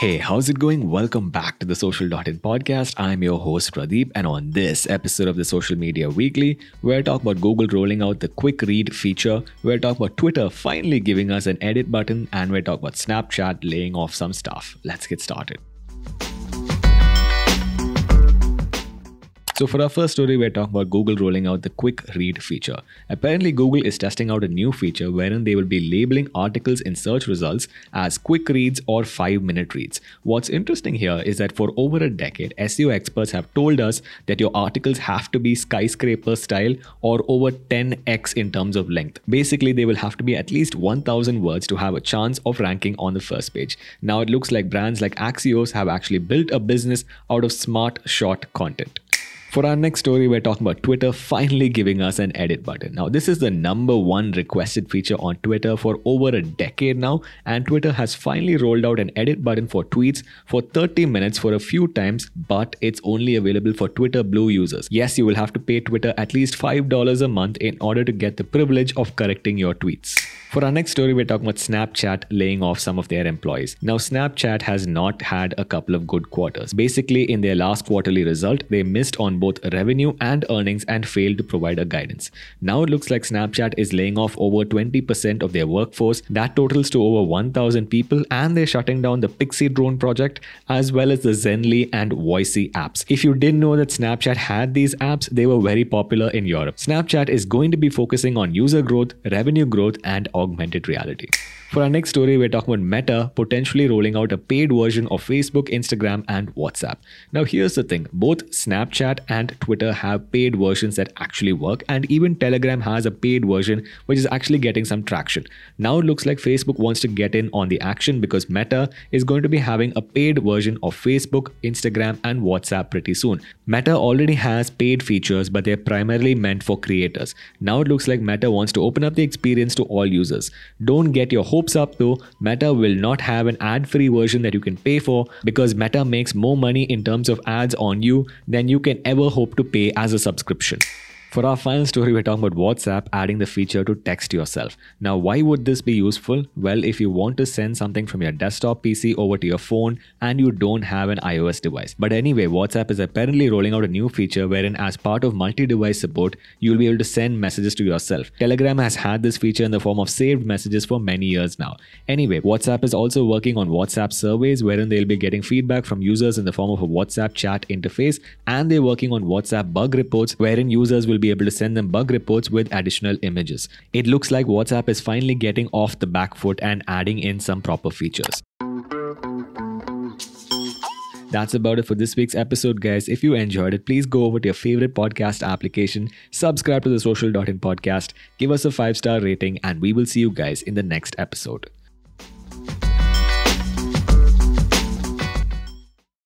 Hey, how's it going? Welcome back to the Social Dot In podcast. I'm your host Pradeep, and on this episode of the Social Media Weekly, we're talk about Google rolling out the quick read feature, we're talk about Twitter finally giving us an edit button, and we're talk about Snapchat laying off some stuff. Let's get started. So, for our first story, we're talking about Google rolling out the quick read feature. Apparently, Google is testing out a new feature wherein they will be labeling articles in search results as quick reads or 5 minute reads. What's interesting here is that for over a decade, SEO experts have told us that your articles have to be skyscraper style or over 10x in terms of length. Basically, they will have to be at least 1000 words to have a chance of ranking on the first page. Now, it looks like brands like Axios have actually built a business out of smart, short content. For our next story, we're talking about Twitter finally giving us an edit button. Now, this is the number one requested feature on Twitter for over a decade now, and Twitter has finally rolled out an edit button for tweets for 30 minutes for a few times, but it's only available for Twitter Blue users. Yes, you will have to pay Twitter at least $5 a month in order to get the privilege of correcting your tweets. For our next story, we're talking about Snapchat laying off some of their employees. Now, Snapchat has not had a couple of good quarters. Basically, in their last quarterly result, they missed on both revenue and earnings and failed to provide a guidance. Now it looks like Snapchat is laying off over 20% of their workforce. That totals to over 1,000 people, and they're shutting down the Pixy Drone project as well as the Zenly and Voisey apps. If you didn't know that Snapchat had these apps, they were very popular in Europe. Snapchat is going to be focusing on user growth, revenue growth, and augmented reality. For our next story, we're talking about Meta potentially rolling out a paid version of Facebook, Instagram, and WhatsApp. Now, here's the thing both Snapchat and Twitter have paid versions that actually work, and even Telegram has a paid version which is actually getting some traction. Now, it looks like Facebook wants to get in on the action because Meta is going to be having a paid version of Facebook, Instagram, and WhatsApp pretty soon. Meta already has paid features, but they're primarily meant for creators. Now, it looks like Meta wants to open up the experience to all users. Don't get your hopes up though, Meta will not have an ad free version that you can pay for because Meta makes more money in terms of ads on you than you can ever hope to pay as a subscription. For our final story, we're talking about WhatsApp adding the feature to text yourself. Now, why would this be useful? Well, if you want to send something from your desktop PC over to your phone and you don't have an iOS device. But anyway, WhatsApp is apparently rolling out a new feature wherein, as part of multi device support, you'll be able to send messages to yourself. Telegram has had this feature in the form of saved messages for many years now. Anyway, WhatsApp is also working on WhatsApp surveys wherein they'll be getting feedback from users in the form of a WhatsApp chat interface, and they're working on WhatsApp bug reports wherein users will will be able to send them bug reports with additional images. It looks like WhatsApp is finally getting off the back foot and adding in some proper features. That's about it for this week's episode, guys. If you enjoyed it, please go over to your favorite podcast application, subscribe to the Social Dot In podcast, give us a five star rating, and we will see you guys in the next episode.